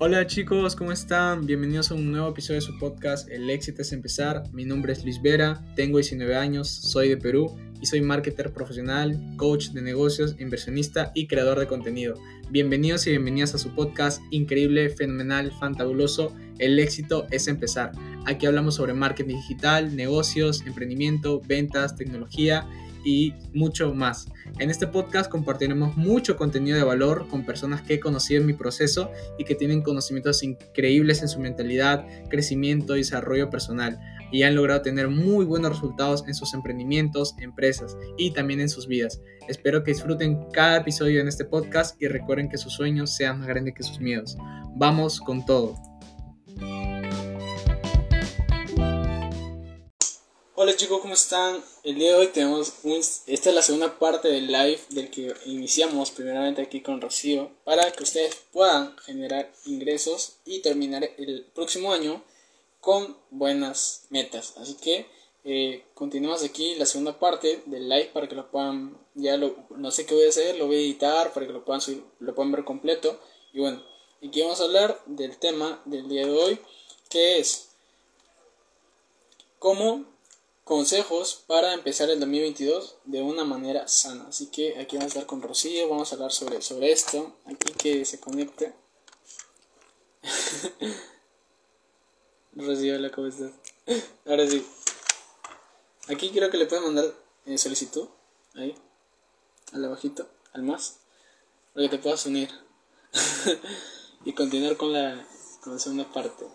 Hola chicos, ¿cómo están? Bienvenidos a un nuevo episodio de su podcast El éxito es empezar. Mi nombre es Luis Vera, tengo 19 años, soy de Perú y soy marketer profesional, coach de negocios, inversionista y creador de contenido. Bienvenidos y bienvenidas a su podcast increíble, fenomenal, fantabuloso. El éxito es empezar. Aquí hablamos sobre marketing digital, negocios, emprendimiento, ventas, tecnología y mucho más. En este podcast compartiremos mucho contenido de valor con personas que he conocido en mi proceso y que tienen conocimientos increíbles en su mentalidad, crecimiento y desarrollo personal y han logrado tener muy buenos resultados en sus emprendimientos, empresas y también en sus vidas. Espero que disfruten cada episodio en este podcast y recuerden que sus sueños sean más grandes que sus miedos. Vamos con todo. Hola chicos, ¿cómo están? El día de hoy tenemos esta es la segunda parte del live del que iniciamos primeramente aquí con Rocío para que ustedes puedan generar ingresos y terminar el próximo año con buenas metas. Así que eh, continuamos aquí la segunda parte del live para que lo puedan, ya lo, no sé qué voy a hacer, lo voy a editar para que lo puedan, lo puedan ver completo. Y bueno, aquí vamos a hablar del tema del día de hoy, que es cómo consejos para empezar el 2022 de una manera sana. Así que aquí vamos a estar con Rocío, vamos a hablar sobre, sobre esto. Aquí que se conecte. Rocío, hola, ¿cómo estás? Ahora sí. Aquí creo que le pueden mandar eh, solicitud. Ahí. Al abajito. Al más. Para que te puedas unir. y continuar con la, con la segunda parte.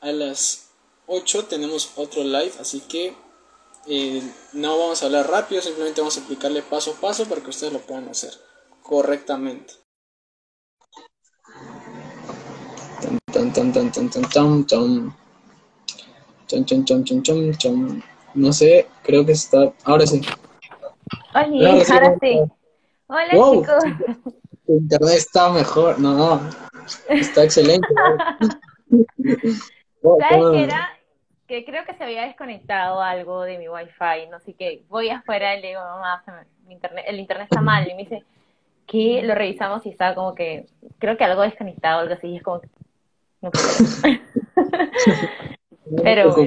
A las 8 tenemos otro live. Así que eh, no vamos a hablar rápido. Simplemente vamos a explicarle paso a paso para que ustedes lo puedan hacer correctamente. No sé, creo que está. Ahora sí. Oye, ahora, sí. Hola, chicos. internet está mejor. No, no. Está excelente. ¿Sabes qué era? Que creo que se había desconectado algo de mi wifi, no sé qué. Voy afuera y le digo, mamá, internet, el internet está mal. Y me dice, que lo revisamos y estaba como que, creo que algo desconectado, algo así. Y es como, no Pero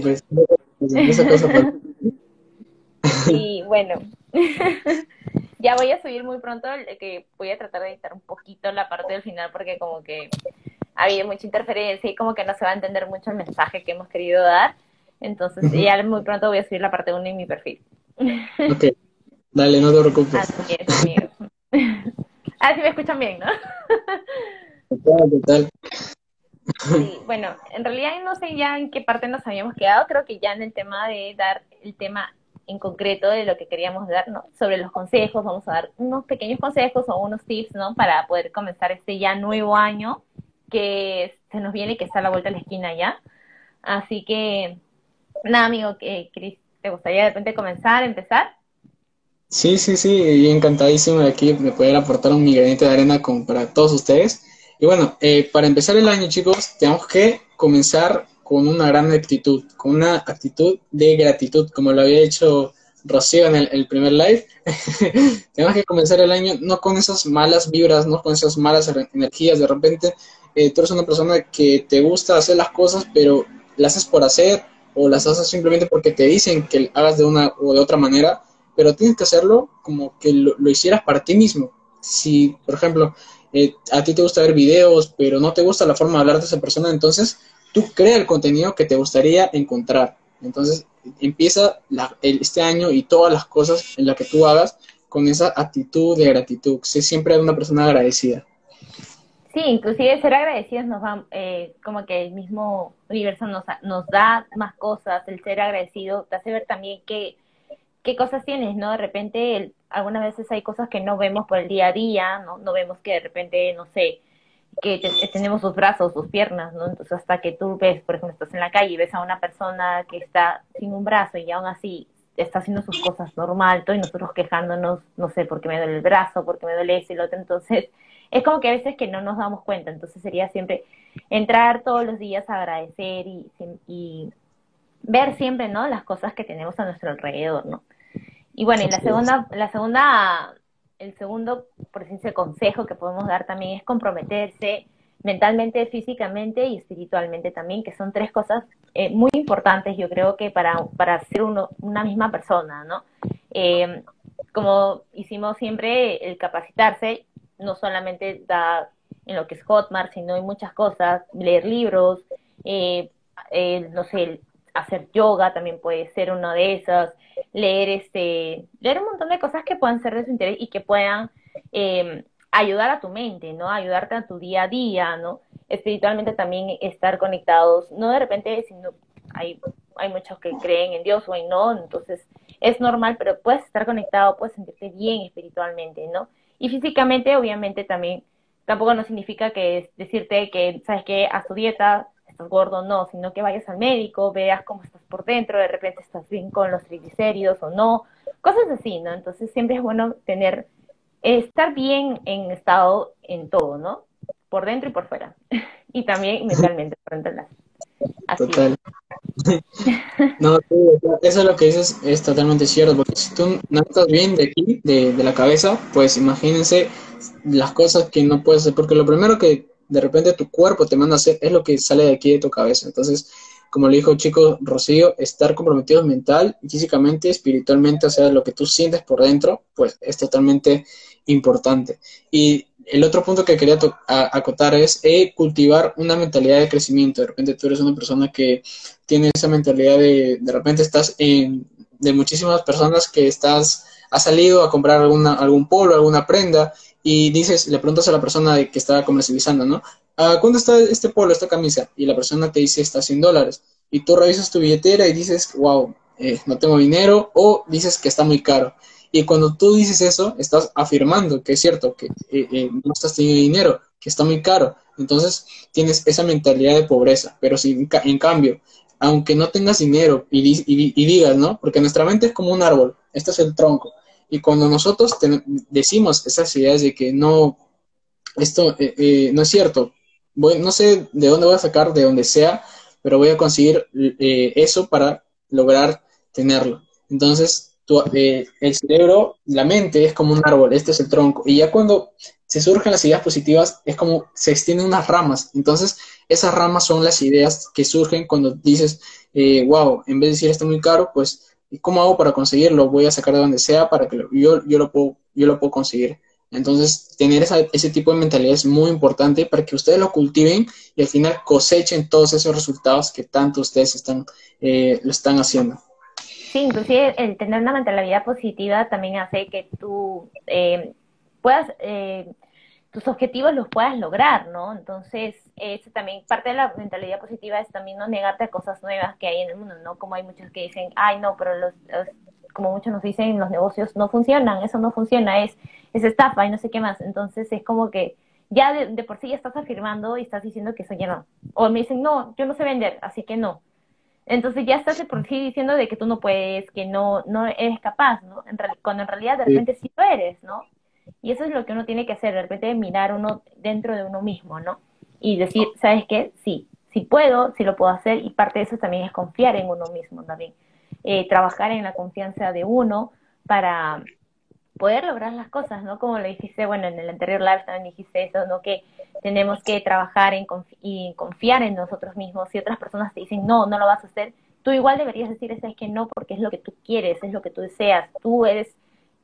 y bueno, ya voy a subir muy pronto, que voy a tratar de editar un poquito la parte del final porque como que ha habido mucha interferencia y como que no se va a entender mucho el mensaje que hemos querido dar. Entonces ya muy pronto voy a subir la parte 1 en mi perfil. Ok, dale, no te preocupes. Así es, amigo. Ah, sí me escuchan bien, ¿no? Total, total. Sí, bueno, en realidad no sé ya en qué parte nos habíamos quedado, creo que ya en el tema de dar el tema en concreto de lo que queríamos dar, ¿no? Sobre los consejos, vamos a dar unos pequeños consejos o unos tips, ¿no? Para poder comenzar este ya nuevo año que se nos viene, que está a la vuelta de la esquina ya. Así que, nada, amigo, que Cris, ¿te gustaría de repente comenzar, empezar? Sí, sí, sí, y encantadísimo de aquí de poder aportar un granito de arena con, para todos ustedes. Y bueno, eh, para empezar el año, chicos, tenemos que comenzar con una gran actitud, con una actitud de gratitud, como lo había hecho Rocío en el, primer live. tenemos que comenzar el año no con esas malas vibras, no con esas malas energías. De repente, eh, tú eres una persona que te gusta hacer las cosas, pero las haces por hacer o las haces simplemente porque te dicen que hagas de una o de otra manera, pero tienes que hacerlo como que lo, lo hicieras para ti mismo. Si, por ejemplo, eh, a ti te gusta ver videos, pero no te gusta la forma de hablar de esa persona, entonces tú crea el contenido que te gustaría encontrar. Entonces empieza este año y todas las cosas en las que tú hagas con esa actitud de gratitud. Sé siempre una persona agradecida. Sí, inclusive ser agradecidos nos va, eh, como que el mismo universo nos, nos da más cosas, el ser agradecido te hace ver también que qué cosas tienes, ¿no? De repente, algunas veces hay cosas que no vemos por el día a día, ¿no? No vemos que de repente, no sé, que tenemos sus brazos, sus piernas, ¿no? Entonces, hasta que tú ves, por ejemplo, estás en la calle y ves a una persona que está sin un brazo y aún así está haciendo sus cosas normal, y nosotros quejándonos, no sé, porque me duele el brazo, porque me duele ese y lo otro, entonces, es como que a veces que no nos damos cuenta, entonces sería siempre entrar todos los días a agradecer y, y ver siempre, ¿no? Las cosas que tenemos a nuestro alrededor, ¿no? Y bueno, y la segunda, la segunda, el segundo, por decirse, consejo que podemos dar también es comprometerse mentalmente, físicamente y espiritualmente también, que son tres cosas eh, muy importantes, yo creo que para, para ser uno, una misma persona, ¿no? Eh, como hicimos siempre, el capacitarse no solamente da en lo que es Hotmart, sino en muchas cosas, leer libros, eh, no sé, hacer yoga también puede ser una de esas, leer este, leer un montón de cosas que puedan ser de su interés y que puedan eh, ayudar a tu mente, ¿no? Ayudarte a tu día a día, ¿no? Espiritualmente también estar conectados, no de repente, sino hay, hay muchos que creen en Dios o en no, entonces es normal, pero puedes estar conectado, puedes sentirte bien espiritualmente, ¿no? Y físicamente, obviamente, también tampoco no significa que decirte que, ¿sabes qué? Haz tu dieta, estás gordo, no, sino que vayas al médico, veas cómo estás por dentro, de repente estás bien con los triglicéridos o no, cosas así, ¿no? Entonces siempre es bueno tener estar bien en estado en todo, ¿no? Por dentro y por fuera. y también mentalmente, por dentro. Así Total. no, eso es lo que dices, es totalmente cierto, porque si tú no estás bien de aquí, de, de la cabeza, pues imagínense las cosas que no puedes hacer, porque lo primero que de repente tu cuerpo te manda a hacer es lo que sale de aquí de tu cabeza. Entonces, como le dijo chico Rocío, estar comprometido mental, físicamente, espiritualmente, o sea, lo que tú sientes por dentro, pues es totalmente importante. Y el otro punto que quería acotar es eh, cultivar una mentalidad de crecimiento. De repente tú eres una persona que tiene esa mentalidad de, de repente estás en, de muchísimas personas que estás, has salido a comprar alguna, algún polo, alguna prenda, y dices, le preguntas a la persona que está comercializando, ¿no? ¿A cuánto está este polo, esta camisa? Y la persona te dice, está 100 dólares. Y tú revisas tu billetera y dices, wow, eh, no tengo dinero, o dices que está muy caro. Y cuando tú dices eso, estás afirmando que es cierto, que eh, eh, no estás teniendo dinero, que está muy caro. Entonces tienes esa mentalidad de pobreza. Pero si en cambio, aunque no tengas dinero y, y, digas, ¿no? Porque nuestra mente es como un árbol, este es el tronco. Y cuando nosotros decimos esas ideas de que no, esto no es cierto, no sé de dónde voy a sacar, de donde sea, pero voy a conseguir eh, eso para lograr tenerlo. Entonces, eh, el cerebro, la mente es como un árbol, este es el tronco, y ya cuando se surgen las ideas positivas, es como se extienden unas ramas. Entonces, esas ramas son las ideas que surgen cuando dices, eh, wow, en vez de decir esto muy caro, pues, ¿cómo hago para conseguirlo? Voy a sacar de donde sea para que yo, yo, lo puedo, yo lo puedo conseguir. Entonces, tener ese tipo de mentalidad es muy importante para que ustedes lo cultiven y al final cosechen todos esos resultados que tanto ustedes están, eh, lo están haciendo. Sí, inclusive el tener una mentalidad positiva también hace que tú eh, puedas, eh, tus objetivos los puedas lograr, ¿no? Entonces, eso también, parte de la mentalidad positiva es también no negarte a cosas nuevas que hay en el mundo, ¿no? Como hay muchos que dicen, ay, no, pero los como muchos nos dicen, los negocios no funcionan, eso no funciona, es, es estafa y no sé qué más. Entonces es como que ya de, por sí ya estás afirmando y estás diciendo que eso ya no. O me dicen, no, yo no sé vender, así que no. Entonces ya estás de por sí diciendo de que tú no puedes, que no, no eres capaz, ¿no? En cuando en realidad de repente sí lo eres, ¿no? Y eso es lo que uno tiene que hacer, de repente mirar uno dentro de uno mismo, ¿no? Y decir, ¿sabes qué? Sí, sí puedo, sí lo puedo hacer y parte de eso también es confiar en uno mismo también. Eh, trabajar en la confianza de uno para poder lograr las cosas, ¿no? Como lo dijiste, bueno, en el anterior live también dijiste eso, ¿no? Que tenemos que trabajar en y confiar en nosotros mismos. Si otras personas te dicen, no, no lo vas a hacer, tú igual deberías decir, es que no, porque es lo que tú quieres, es lo que tú deseas, tú eres,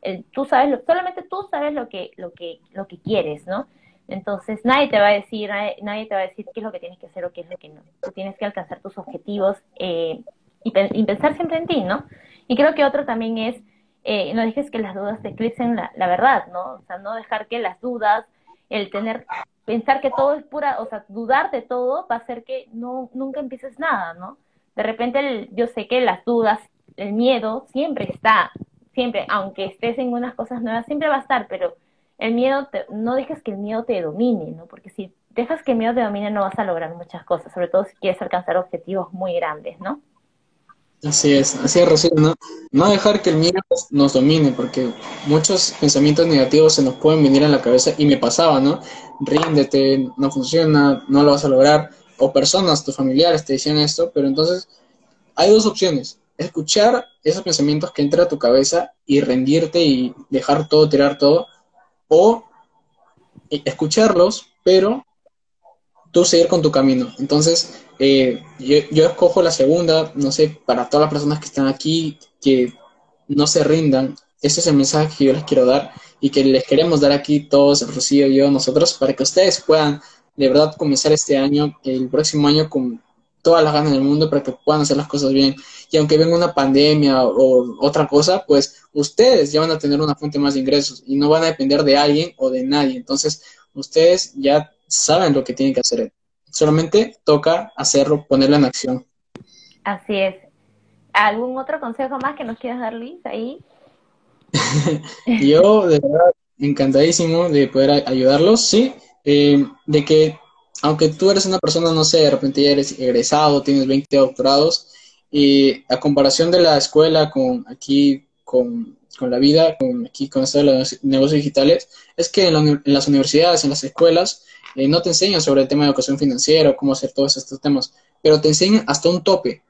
el, tú sabes, lo, solamente tú sabes lo que, lo que, lo que quieres, ¿no? Entonces nadie te va a decir, nadie, te va a decir qué es lo que tienes que hacer o qué es lo que no. Tú tienes que alcanzar tus objetivos eh, y, pensar siempre en ti, ¿no? Y creo que otro también es, eh, no dejes que las dudas te eclipsen la, la, verdad, ¿no? O sea, no dejar que las dudas, el tener, pensar que todo es pura, o sea, dudar de todo va a hacer que no, nunca empieces nada, ¿no? De repente yo sé que las dudas, el miedo siempre está, siempre, aunque estés en unas cosas nuevas, siempre va a estar, pero el miedo, no dejes que el miedo te domine, ¿no? Porque si dejas que el miedo te domine no vas a lograr muchas cosas, sobre todo si quieres alcanzar objetivos muy grandes, ¿no? Así es, así es, Rocío, ¿no? No dejar que el miedo nos domine, porque muchos pensamientos negativos se nos pueden venir a la cabeza y me pasaba, ¿no? Ríndete, no funciona, no lo vas a lograr, o personas, tus familiares te decían esto, pero entonces hay dos opciones, escuchar esos pensamientos que entran a tu cabeza y rendirte y dejar todo, tirar todo, o escucharlos, pero tú seguir con tu camino. Entonces, eh, yo, yo, escojo la segunda, no sé, para todas las personas que están aquí, que no se rindan. Ese es el mensaje que yo les quiero dar y que les queremos dar aquí todos, Rocío yo, nosotros, para que ustedes puedan de verdad comenzar este año, el próximo año, con todas las ganas del mundo para que puedan hacer las cosas bien. Y aunque venga una pandemia o otra cosa, pues ustedes ya van a tener una fuente más de ingresos y no van a depender de alguien o de nadie. Entonces, ustedes ya saben lo que tienen que hacer. Solamente toca hacerlo, ponerlo en acción. Así es. ¿Algún otro consejo más que nos quieras dar, Luis, ahí? Yo, de verdad, encantadísimo de poder ayudarlos, sí, eh, de que aunque tú eres una persona, no sé, de repente ya eres egresado, tienes 20 doctorados, y a comparación de la escuela con aquí, con, la vida, con aquí con esto de los negocios digitales, es que en, las universidades, en las escuelas, eh, no te enseñan sobre el tema de educación financiera, cómo hacer todos estos temas, pero te enseñan hasta un tope.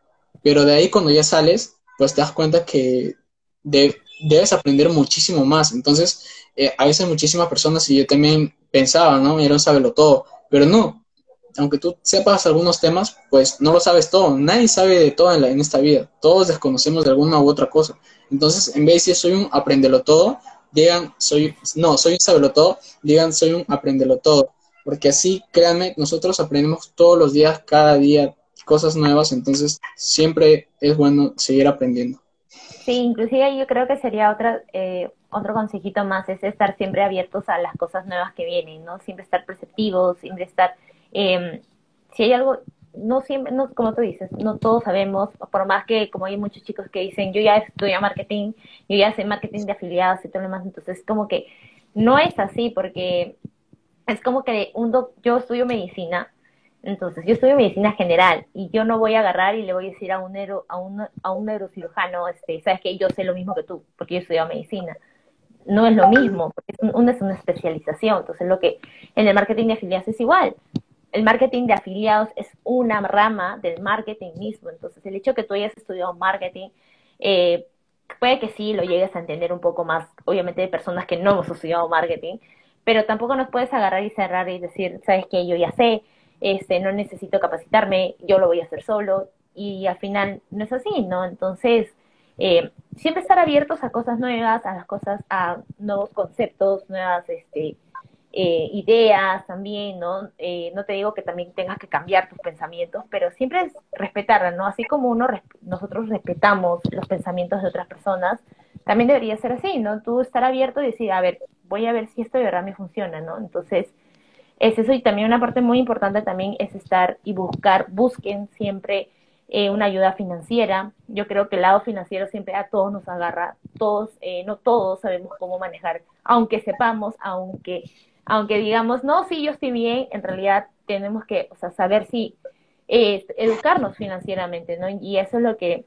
Pero de ahí cuando ya sales, pues te das cuenta que debes aprender muchísimo más. Entonces, eh, a veces muchísimas personas, y yo también pensaba, ¿no? Era un saberlo todo, pero no. Aunque tú sepas algunos temas, pues no lo sabes todo. Nadie sabe de todo en, la, en esta vida. Todos desconocemos de alguna u otra cosa. Entonces, en vez de decir soy un aprendelo todo, digan soy, no, soy un sabelo todo, digan soy un aprendelo todo. Porque así, créanme, nosotros aprendemos todos los días, cada día, cosas nuevas. Entonces, siempre es bueno seguir aprendiendo. Sí, inclusive yo creo que sería otra, eh, otro consejito más, es estar siempre abiertos a las cosas nuevas que vienen, ¿no? Siempre estar perceptivos, siempre estar, eh, si hay algo, no siempre, no, como tú dices, no todos sabemos, por más que como hay muchos chicos que dicen, yo ya estudio marketing, yo ya sé marketing de afiliados y todo lo demás, entonces como que no es así, porque es como que un yo estudio medicina, entonces, yo estudio medicina general y yo no voy a agarrar y le voy a decir a un, neuro, a un, a un neurocirujano, este, sabes que yo sé lo mismo que tú, porque yo estudio medicina. No es lo mismo, porque es, una es una especialización. Entonces, lo que en el marketing de afiliados es igual. El marketing de afiliados es una rama del marketing mismo. Entonces, el hecho que tú hayas estudiado marketing, eh, puede que sí lo llegues a entender un poco más, obviamente, de personas que no hemos estudiado marketing, pero tampoco nos puedes agarrar y cerrar y decir, sabes que yo ya sé, este, no necesito capacitarme, yo lo voy a hacer solo, y al final no es así, ¿no? Entonces, eh, siempre estar abiertos a cosas nuevas, a las cosas, a nuevos conceptos, nuevas este, eh, ideas también, ¿no? Eh, no te digo que también tengas que cambiar tus pensamientos, pero siempre es respetarla, ¿no? Así como uno nosotros respetamos los pensamientos de otras personas, también debería ser así, ¿no? Tú estar abierto y decir, a ver, voy a ver si esto de verdad me funciona, ¿no? Entonces, es eso y también una parte muy importante también es estar y buscar, busquen siempre eh, una ayuda financiera. Yo creo que el lado financiero siempre a todos nos agarra, todos, eh, no todos sabemos cómo manejar, aunque sepamos, aunque, aunque digamos, no, sí, yo estoy bien, en realidad tenemos que o sea, saber si educarnos financieramente, ¿no? Y eso es lo que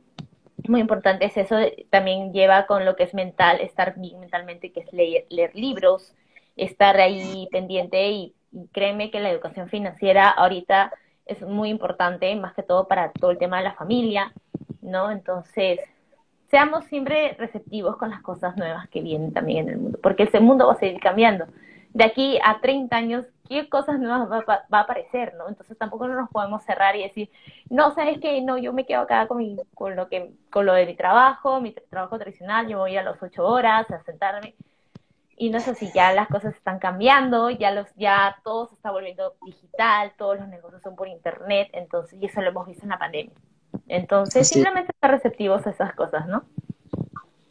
muy importante es eso, también lleva con lo que es mental, estar mentalmente, que es leer, leer libros, estar ahí pendiente y y créeme que la educación financiera ahorita es muy importante, más que todo para todo el tema de la familia, ¿no? Entonces, seamos siempre receptivos con las cosas nuevas que vienen también en el mundo, porque ese mundo va a seguir cambiando. De aquí a 30 años, ¿qué cosas nuevas va, a aparecer, no? Entonces tampoco nos podemos cerrar y decir, no, ¿sabes qué? No, yo me quedo acá con, mi, con, lo que, con lo de mi trabajo, mi trabajo tradicional, yo voy a las 8 horas a sentarme y no sé si ya las cosas están cambiando, ya los ya todo se está volviendo digital, todos los negocios son por internet, entonces y eso lo hemos visto en la pandemia. Entonces, simplemente estar receptivos a esas cosas, ¿no?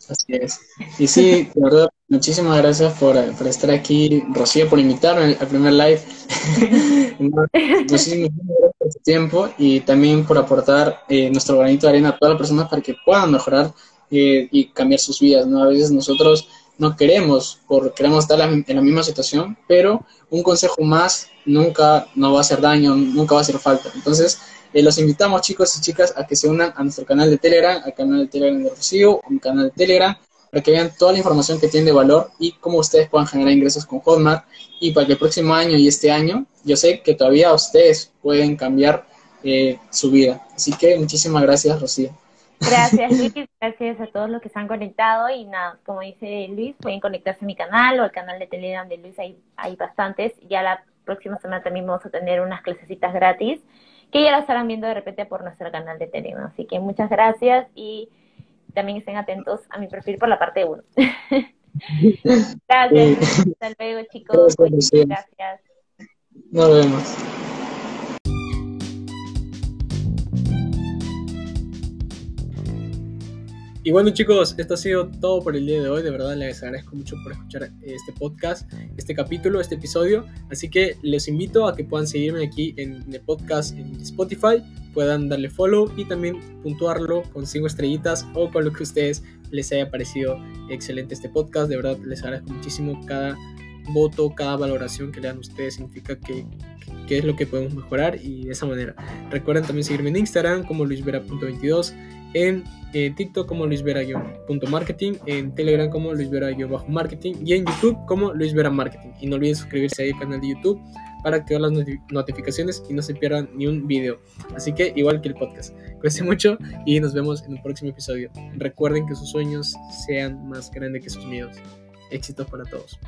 Así es. Y sí, de verdad, muchísimas gracias por, estar aquí, Rocío, por invitarme al primer live. muchísimas gracias por tu tiempo y también por aportar eh, nuestro granito de arena a todas las personas para que puedan mejorar eh, y cambiar sus vidas, ¿no? A veces nosotros no queremos, porque queremos estar en la misma situación, pero un consejo más nunca nos va a hacer daño, nunca va a hacer falta. Entonces, eh, los invitamos chicos y chicas a que se unan a nuestro canal de Telegram, al canal de Telegram de Rocío, a mi canal de Telegram, para que vean toda la información que tiene de valor y cómo ustedes puedan generar ingresos con Hotmart y para que el próximo año y este año, yo sé que todavía ustedes pueden cambiar eh, su vida. Así que muchísimas gracias, Rocío. Gracias Luis, gracias a todos los que se han conectado y nada, como dice Luis, pueden conectarse a mi canal o al canal de Telegram de Luis, hay, hay bastantes, ya la próxima semana también vamos a tener unas clasecitas gratis que ya las estarán viendo de repente por nuestro canal de Telegram. Así que muchas gracias y también estén atentos a mi perfil por la parte 1. gracias. Hasta luego, chicos. Gracias. Nos vemos. Y bueno chicos, esto ha sido todo por el día de hoy. De verdad les agradezco mucho por escuchar este podcast, este capítulo, este episodio. Así que les invito a que puedan seguirme aquí en el podcast en Spotify, puedan darle follow y también puntuarlo con 5 estrellitas o con lo que a ustedes les haya parecido excelente este podcast. De verdad les agradezco muchísimo cada voto, cada valoración que le dan ustedes significa que, que, es lo que podemos mejorar y de esa manera. Recuerden también seguirme en Instagram como luisvera.22 en eh, TikTok como luisvera-marketing, en Telegram como luisvera-marketing y en YouTube como luisvera marketing. Y no olviden suscribirse ahí al canal de YouTube para activar las notificaciones y no se pierdan ni un video. Así que igual que el podcast. Cuídense mucho y nos vemos en un próximo episodio. Recuerden que sus sueños sean más grandes que sus miedos. Éxitos para todos.